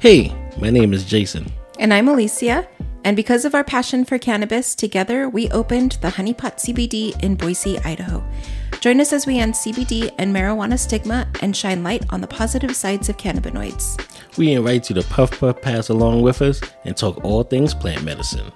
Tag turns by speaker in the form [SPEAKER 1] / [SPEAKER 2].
[SPEAKER 1] Hey, my name is Jason.
[SPEAKER 2] And I'm Alicia. And because of our passion for cannabis, together we opened the Honeypot CBD in Boise, Idaho. Join us as we end CBD and marijuana stigma and shine light on the positive sides of cannabinoids.
[SPEAKER 1] We invite you to puff puff pass along with us and talk all things plant medicine.